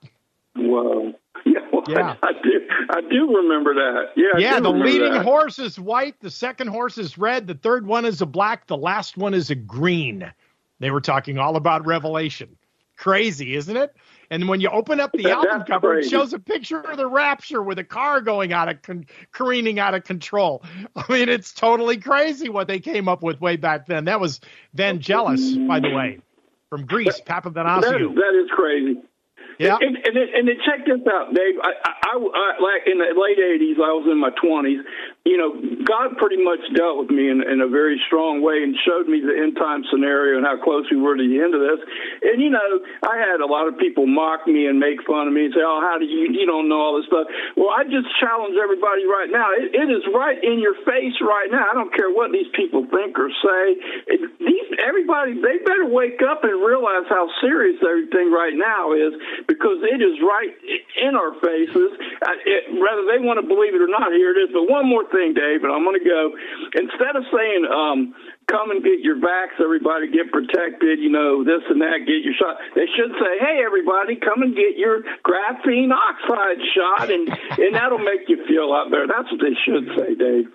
Speaker 8: Whoa. Yeah, well,
Speaker 2: Yeah.
Speaker 8: I, I do. I do remember that. Yeah. I
Speaker 2: yeah, the leading
Speaker 8: that.
Speaker 2: horse is white, the second horse is red, the third one is a black, the last one is a green. They were talking all about Revelation. Crazy, isn't it? And when you open up the
Speaker 8: That-
Speaker 2: album cover,
Speaker 8: crazy.
Speaker 2: it shows a picture of the rapture with a car going out of con- careening out of control. I mean, it's totally crazy what they came up with way back then. That was Vangelis, by the way, from Greece,
Speaker 8: That,
Speaker 2: Papathanassiou.
Speaker 8: that is crazy.
Speaker 2: Yeah.
Speaker 8: And, and, and then check this out, Dave. I, I, I, I like in the late '80s, I was in my 20s. You know, God pretty much dealt with me in, in a very strong way and showed me the end time scenario and how close we were to the end of this. And you know, I had a lot of people mock me and make fun of me and say, "Oh, how do you? You don't know all this stuff." Well, I just challenge everybody right now. It, it is right in your face right now. I don't care what these people think or say. It, these everybody, they better wake up and realize how serious everything right now is because it is right in our faces. It, whether they want to believe it or not, here it is. But one more thing, Dave, and I'm going to go. Instead of saying, um, come and get your vax, everybody get protected, you know, this and that, get your shot, they should say, hey, everybody, come and get your graphene oxide shot, and, and that'll make you feel a lot better. That's what they should say, Dave.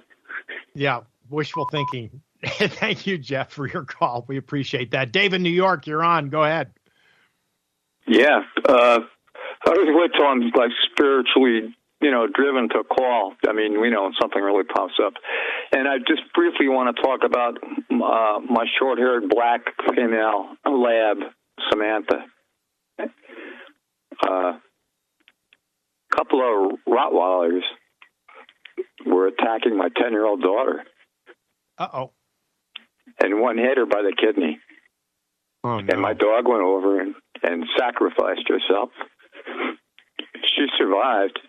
Speaker 2: Yeah, wishful thinking. Thank you, Jeff, for your call. We appreciate that. Dave in New York, you're on. Go ahead.
Speaker 9: Yeah, uh, I was wait till I'm like spiritually, you know, driven to call. I mean, you know, when something really pops up, and I just briefly want to talk about uh, my short-haired black female lab, Samantha. A couple of Rottweilers were attacking my ten-year-old daughter,
Speaker 2: Uh oh.
Speaker 9: and one hit her by the kidney.
Speaker 2: Oh no.
Speaker 9: and my dog went over and, and sacrificed herself. She survived,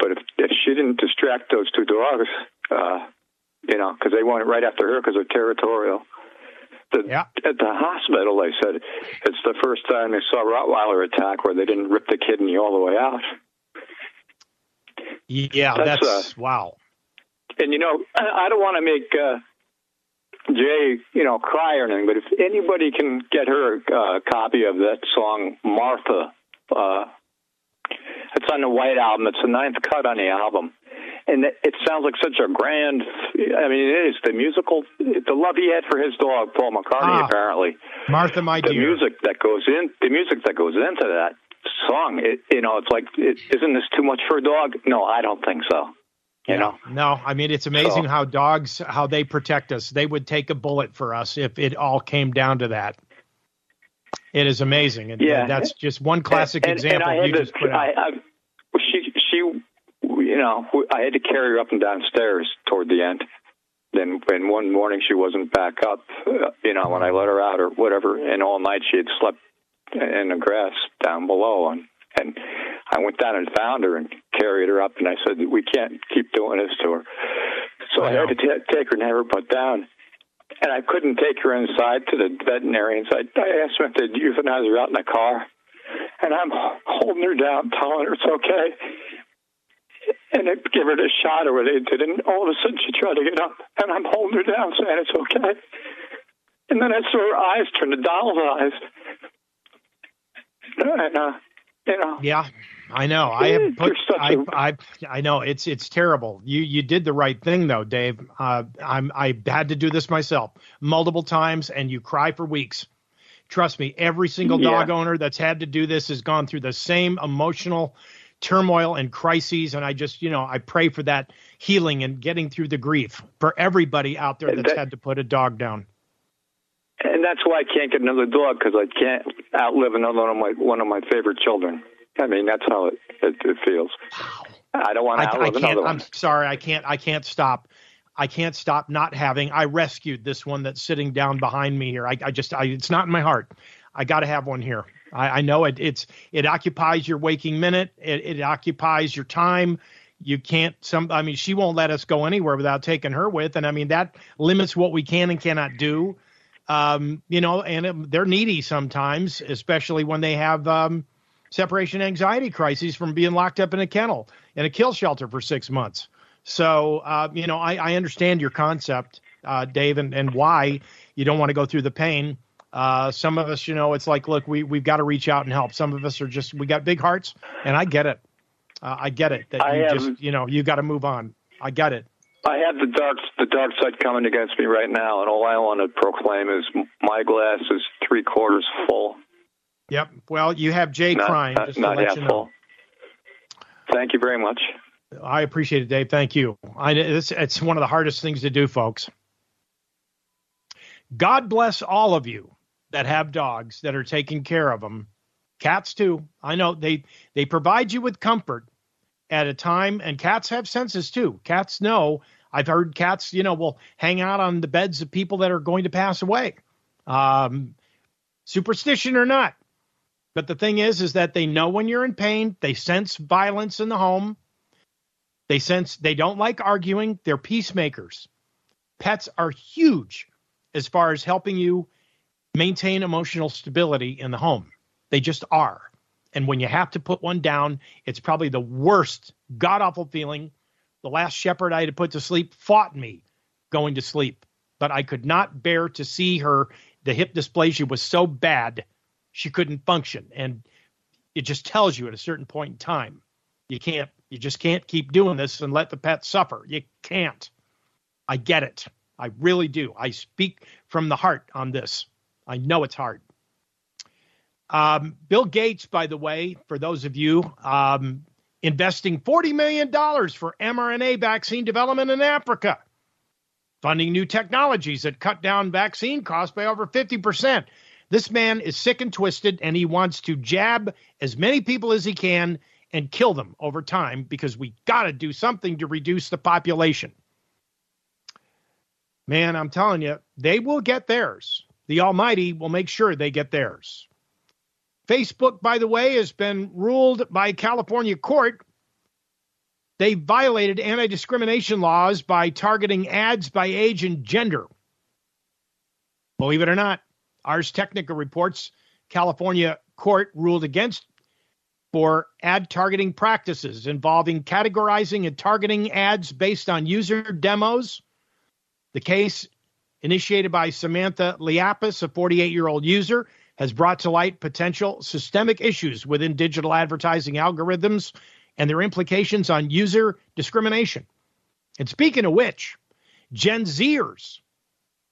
Speaker 9: but if, if she didn't distract those two dogs, uh, you know, because they went right after her because they're territorial. The,
Speaker 2: Yeah.
Speaker 9: At the hospital, they said it's the first time they saw a Rottweiler attack where they didn't rip the kidney all the way out.
Speaker 2: Yeah,
Speaker 9: That's,
Speaker 2: that's, wow.
Speaker 9: And you know, I I don't want to make uh, Jay, you know, cry or anything, but if anybody can get her uh, a copy of that song, Martha, uh, it's on the White Album. It's the ninth cut on the album, and it, sounds like such a grand. I mean, it is the musical, the love he had for his dog, Paul McCartney.
Speaker 2: Ah.
Speaker 9: Apparently,
Speaker 2: Martha, my
Speaker 9: the
Speaker 2: dear.
Speaker 9: music that goes in, the music that goes into that song, it, you know, it's like, it, isn't this too much for a dog? No, I don't think so. You know.
Speaker 2: No, I mean it's amazing
Speaker 9: So-
Speaker 2: how dogs how they protect us. They would take a bullet for us if it all came down to that. It is amazing, and
Speaker 9: Yeah.
Speaker 2: that's just one classic
Speaker 9: and,
Speaker 2: example
Speaker 9: And I had
Speaker 2: you
Speaker 9: this,
Speaker 2: just put out.
Speaker 9: I, I, she, she, you know, I had to carry her up and downstairs toward the end. Then, when one morning she wasn't back up, you know, when I let her out or whatever, and all night she had slept in the grass down below, and and I went down and found her and carried her up, and I said, "We can't keep doing this to her." So I, I had to t- take her and have her put down, and I couldn't take her inside to the veterinarians. I, I asked them if they'd euthanize her out in the car, and I'm holding her down, telling her it's okay and they give her the shot or what they did, and all of a sudden she tried to get up, and I'm holding her down, saying it's okay. And then I saw her eyes turn to doll's eyes, and uh, you know.
Speaker 2: Yeah, I know. I have put. I, I I know it's it's terrible. You you did the right thing though, Dave. Uh, I'm I had to do this myself multiple times, and you cry for weeks. Trust me, every single yeah. dog owner that's had to do this has gone through the same emotional turmoil and crises. And I just, you know, I pray for that healing and getting through the grief for everybody out there that's that, had to put a dog down.
Speaker 9: And that's why I can't get another dog because I can't outlive another one of my one of my favorite children. I mean, that's how it, it, it feels. Wow. I don't want to outlive another one.
Speaker 2: I'm sorry, I can't. I can't stop. I can't stop not having. I rescued this one that's sitting down behind me here. I, I just, I, it's not in my heart. I got to have one here. I, I know it. It's it occupies your waking minute. It, it occupies your time. You can't. Some. I mean, she won't let us go anywhere without taking her with, and I mean that limits what we can and cannot do. Um, you know, and it, they're needy sometimes, especially when they have um, separation anxiety crises from being locked up in a kennel in a kill shelter for six months. So, uh, you know, I, I understand your concept, uh, Dave, and, and why you don't want to go through the pain. Uh, some of us, you know, it's like, look, we we've got to reach out and help. Some of us are just we got big hearts, and I get it. Uh, I get it that I you have, just you know you got to move on. I get it.
Speaker 9: I have the dark the dark side coming against me right now, and all I want to proclaim is my glass is three quarters full.
Speaker 2: Yep. Well, you have Jay not, crying. Not, not half you know.
Speaker 9: Thank you very much.
Speaker 2: I appreciate it, Dave. Thank you. I, it's, it's one of the hardest things to do, folks. God bless all of you that have dogs that are taking care of them. Cats too. I know they they provide you with comfort at a time, and cats have senses too. Cats know. I've heard cats, you know, will hang out on the beds of people that are going to pass away. Um, superstition or not. But the thing is, is that they know when you're in pain. They sense violence in the home. They sense they don't like arguing. They're peacemakers. Pets are huge as far as helping you maintain emotional stability in the home. They just are. And when you have to put one down, it's probably the worst, god awful feeling. The last shepherd I had to put to sleep fought me going to sleep, but I could not bear to see her. The hip dysplasia was so bad, she couldn't function. And it just tells you at a certain point in time, you can't, you just can't keep doing this and let the pet suffer. You can't. I get it. I really do. I speak from the heart on this. I know it's hard. Um, Bill Gates, by the way, for those of you, um, investing $40 million for mRNA vaccine development in Africa, funding new technologies that cut down vaccine costs by over 50%. This man is sick and twisted, and he wants to jab as many people as he can and kill them over time because we got to do something to reduce the population. Man, I'm telling you, they will get theirs the Almighty will make sure they get theirs. Facebook, by the way, has been ruled by California court. They violated anti discrimination laws by targeting ads by age and gender. Believe it or not, Ars Technica reports California court ruled against for ad targeting practices involving categorizing and targeting ads based on user demos. The case initiated by Samantha Liapis, a 48 year old user, has brought to light potential systemic issues within digital advertising algorithms and their implications on user discrimination. And speaking of which, Gen Zers,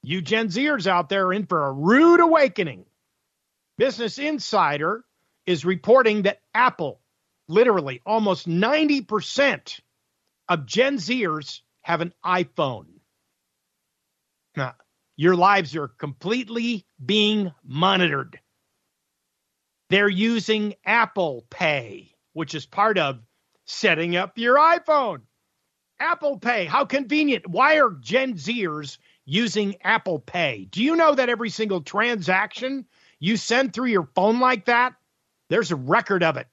Speaker 2: you Gen Zers out there are in for a rude awakening. Business Insider is reporting that Apple, literally almost 90% of Gen Zers have an iPhone. Now, your lives are completely being monitored. They're using Apple Pay, which is part of setting up your iPhone. Apple Pay, how convenient. Why are Gen Zers using Apple Pay? Do you know that every single transaction you send through your phone like that, there's a record of it.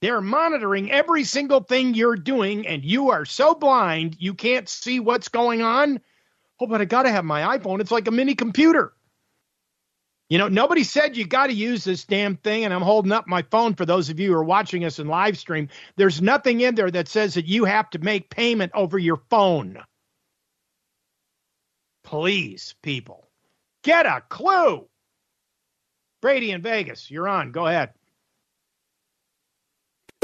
Speaker 2: They're monitoring every single thing you're doing, and you are so blind you can't see what's going on. Oh, but I got to have my iPhone. It's like a mini computer. You know, nobody said you got to use this damn thing, and I'm holding up my phone for those of you who are watching us in live stream. There's nothing in there that says that you have to make payment over your phone. Please, people, get a clue. Brady in Vegas, you're on. Go ahead.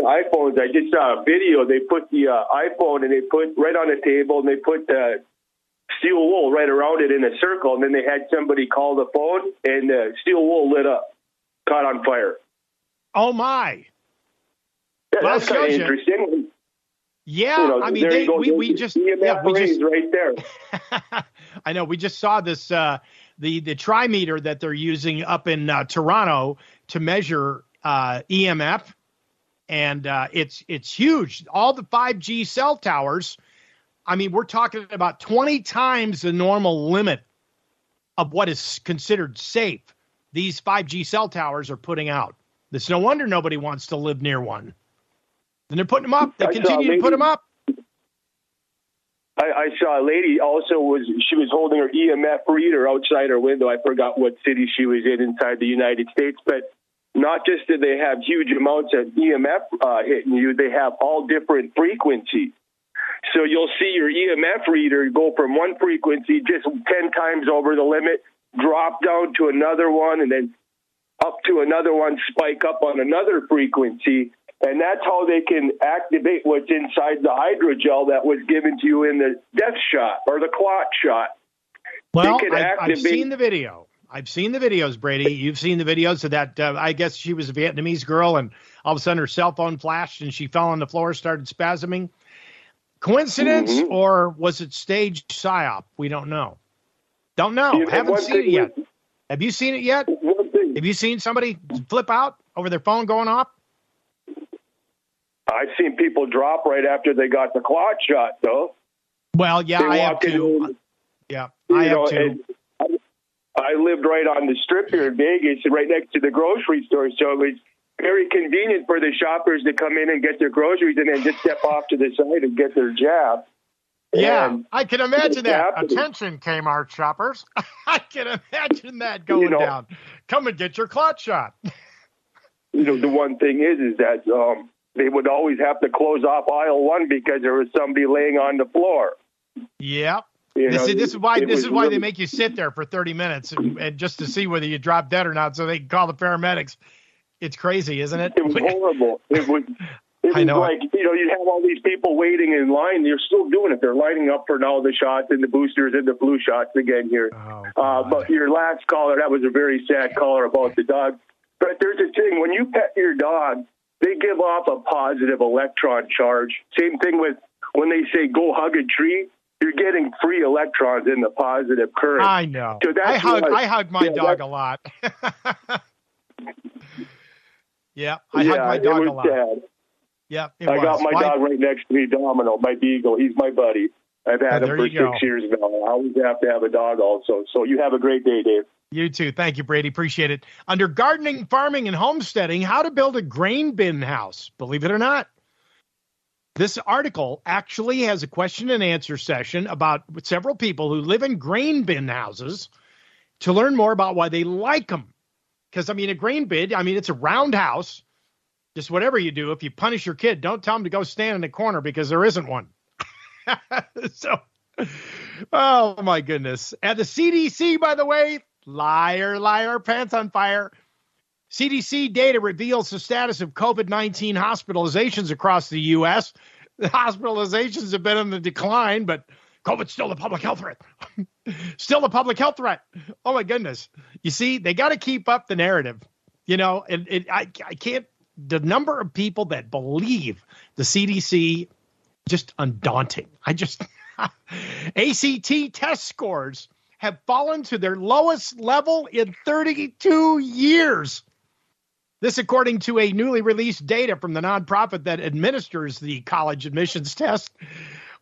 Speaker 10: iPhones. I just saw a video. They put the uh, iPhone and they put right on the table and they put the steel wool right around it in a circle, and then they had somebody call the phone, and the steel wool lit up, caught on fire.
Speaker 2: Oh my!
Speaker 10: Yeah, well, that's kind of interesting.
Speaker 2: Yeah, you know, I mean, they, we, we just yeah, we just
Speaker 10: right there.
Speaker 2: I know we just saw this uh, the the trimeter that they're using up in uh, Toronto to measure uh, EMF, and uh, it's it's huge. All the 5G cell towers I mean, we're talking about 20 times the normal limit of what is considered safe. These 5G cell towers are putting out. It's no wonder nobody wants to live near one. And they're putting them up. They I continue to put them up.
Speaker 10: I, I saw a lady also was she was holding her EMF reader outside her window. I forgot what city she was in inside the United States, but not just did they have huge amounts of EMF uh, hitting you, they have all different frequencies. So you'll see your EMF reader go from one frequency just 10 times over the limit, drop down to another one, and then up to another one, spike up on another frequency. And that's how they can activate what's inside the hydrogel that was given to you in the death shot or the clot shot.
Speaker 2: Well, I, I've seen the video. I've seen the videos, Brady. You've seen the videos of that. Uh, I guess she was a Vietnamese girl, and all of a sudden her cell phone flashed and she fell on the floor, started spasming. Coincidence mm-hmm. or was it staged psyop? We don't know. Don't know. Haven't seen it yet. Have you seen it yet? Have you seen somebody flip out over their phone going off?
Speaker 10: I've seen people drop right after they got the clot shot, though.
Speaker 2: Well, yeah, I have too. In, yeah, I have know, too.
Speaker 10: I, I lived right on the strip here in Vegas, right next to the grocery store, so it was very convenient for the shoppers to come in and get their groceries and then just step off to the side and get their jab.
Speaker 2: Yeah, and I can imagine that. Happening. Attention, Kmart shoppers. I can imagine that going you know, down. Come and get your clot shot.
Speaker 10: you know, the one thing is, is that um, they would always have to close off aisle one because there was somebody laying on the floor.
Speaker 2: Yep. You this, know, is, this is why this is why really, they make you sit there for 30 minutes and, and, just to see whether you drop dead or not, so they can call the paramedics. It's crazy, isn't it?
Speaker 10: It was horrible. It was. It was know. like you know you have all these people waiting in line. They're still doing it. They're lining up for now the shots and the boosters and the flu shots again here. Oh, uh, but your last caller, that was a very sad caller about the dog. But there's a thing when you pet your dog, they give off a positive electron charge. Same thing with when they say go hug a tree. You're getting free electrons in the positive current.
Speaker 2: I know. So I hug. I hug my yeah, dog a lot. Yeah, I yeah, hug my dog a lot. Sad. Yeah,
Speaker 10: I
Speaker 2: was.
Speaker 10: got my Why? dog right next to me, Domino, my beagle. He's my buddy. I've had uh, him for six go. years now. I always have to have a dog also. So you have a great day, Dave.
Speaker 2: You too. Thank you, Brady. Appreciate it. Under gardening, farming, and homesteading, how to build a grain bin house. Believe it or not. This article actually has a question and answer session about several people who live in grain bin houses to learn more about why they like them. Because I mean, a grain bin, I mean, it's a round house. Just whatever you do, if you punish your kid, don't tell him to go stand in the corner because there isn't one. so, oh my goodness. And the CDC, by the way, liar, liar, pants on fire. CDC data reveals the status of COVID 19 hospitalizations across the U.S. The hospitalizations have been in the decline, but COVID's still a public health threat. still a public health threat. Oh my goodness. You see, they got to keep up the narrative. You know, and I, I can't, the number of people that believe the CDC, just undaunting. I just, ACT test scores have fallen to their lowest level in 32 years. This, according to a newly released data from the nonprofit that administers the college admissions test.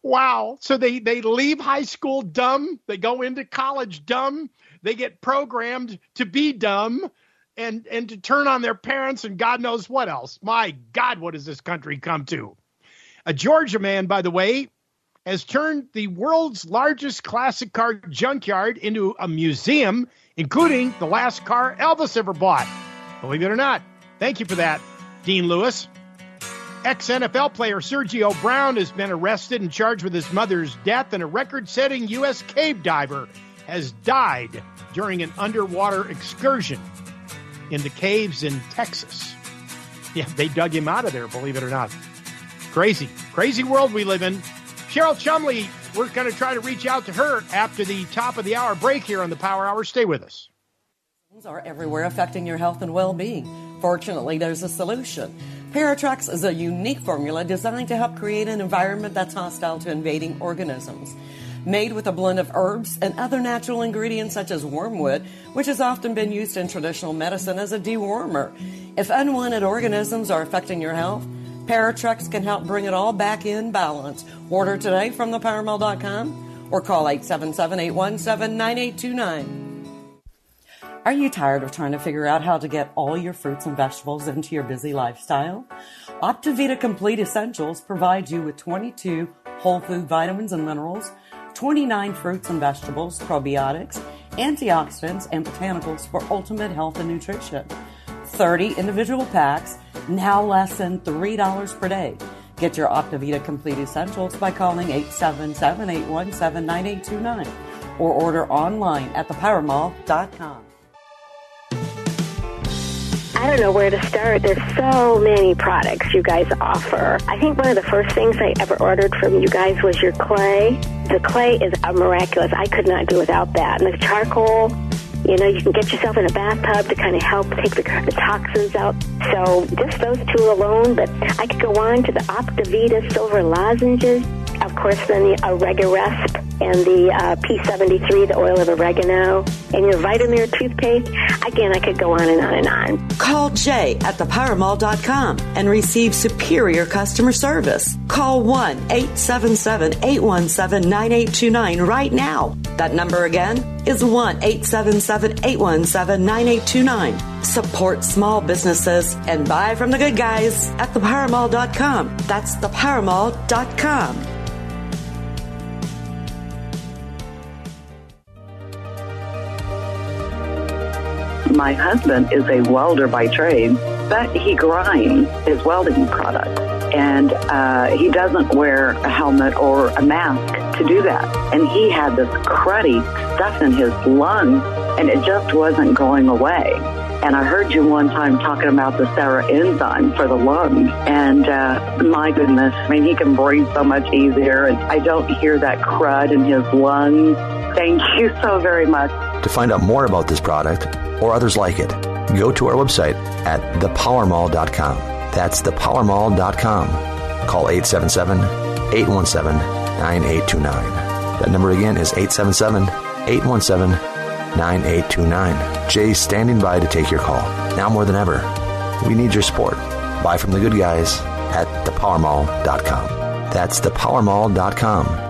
Speaker 2: Wow. So they, they leave high school dumb, they go into college dumb, they get programmed to be dumb and, and to turn on their parents and God knows what else. My God, what has this country come to? A Georgia man, by the way, has turned the world's largest classic car junkyard into a museum, including the last car Elvis ever bought. Believe it or not. Thank you for that, Dean Lewis. Ex NFL player Sergio Brown has been arrested and charged with his mother's death, and a record setting U.S. cave diver has died during an underwater excursion in the caves in Texas. Yeah, they dug him out of there, believe it or not. Crazy, crazy world we live in. Cheryl Chumley, we're going to try to reach out to her after the top of the hour break here on the Power Hour. Stay with us.
Speaker 3: Are everywhere affecting your health and well being. Fortunately, there's a solution. Paratrex is a unique formula designed to help create an environment that's hostile to invading organisms. Made with a blend of herbs and other natural ingredients such as wormwood, which has often been used in traditional medicine as a dewormer. If unwanted organisms are affecting your health, Paratrex can help bring it all back in balance. Order today from thepowermall.com or call 877 817 9829. Are you tired of trying to figure out how to get all your fruits and vegetables into your busy lifestyle? Optivita Complete Essentials provides you with 22 whole food vitamins and minerals, 29 fruits and vegetables, probiotics, antioxidants, and botanicals for ultimate health and nutrition. 30 individual packs, now less than $3 per day. Get your Optivita Complete Essentials by calling 877 817 9829 or order online at thepowermall.com.
Speaker 7: I don't know where to start. There's so many products you guys offer. I think one of the first things I ever ordered from you guys was your clay. The clay is miraculous. I could not do without that. And the charcoal, you know, you can get yourself in a bathtub to kind of help take the, the toxins out. So just those two alone, but I could go on to the Optivita silver lozenges. Of course, then the Oregaresp and the uh, P73, the oil of oregano, and your Vitamir toothpaste. Again, I could go on and on and on.
Speaker 3: Call Jay at thepowermall.com and receive superior customer service. Call 1 877 817 9829 right now. That number again is 1 877 817 9829. Support small businesses and buy from the good guys at thepowermall.com. That's thepowermall.com.
Speaker 5: My husband is a welder by trade, but he grinds his welding product. And uh, he doesn't wear a helmet or a mask to do that. And he had this cruddy stuff in his lungs, and it just wasn't going away. And I heard you one time talking about the Sarah enzyme for the lungs. And uh, my goodness, I mean, he can breathe so much easier. And I don't hear that crud in his lungs. Thank you so very much.
Speaker 6: To find out more about this product or others like it, go to our website at thepowermall.com. That's thepowermall.com. Call 877 817 9829. That number again is 877 817 9829. Jay's standing by to take your call. Now more than ever, we need your support. Buy from the good guys at thepowermall.com. That's thepowermall.com.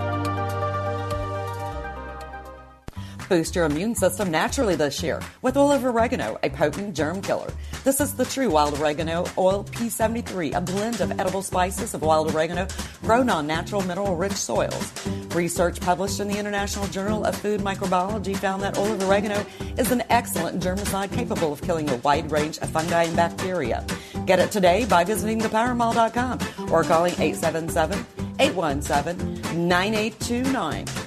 Speaker 3: Boost your immune system naturally this year with of oregano, a potent germ killer. This is the true wild oregano oil P73, a blend of edible spices of wild oregano grown on natural mineral rich soils. Research published in the International Journal of Food Microbiology found that of oregano is an excellent germicide capable of killing a wide range of fungi and bacteria. Get it today by visiting thepowermall.com or calling 877 817 9829.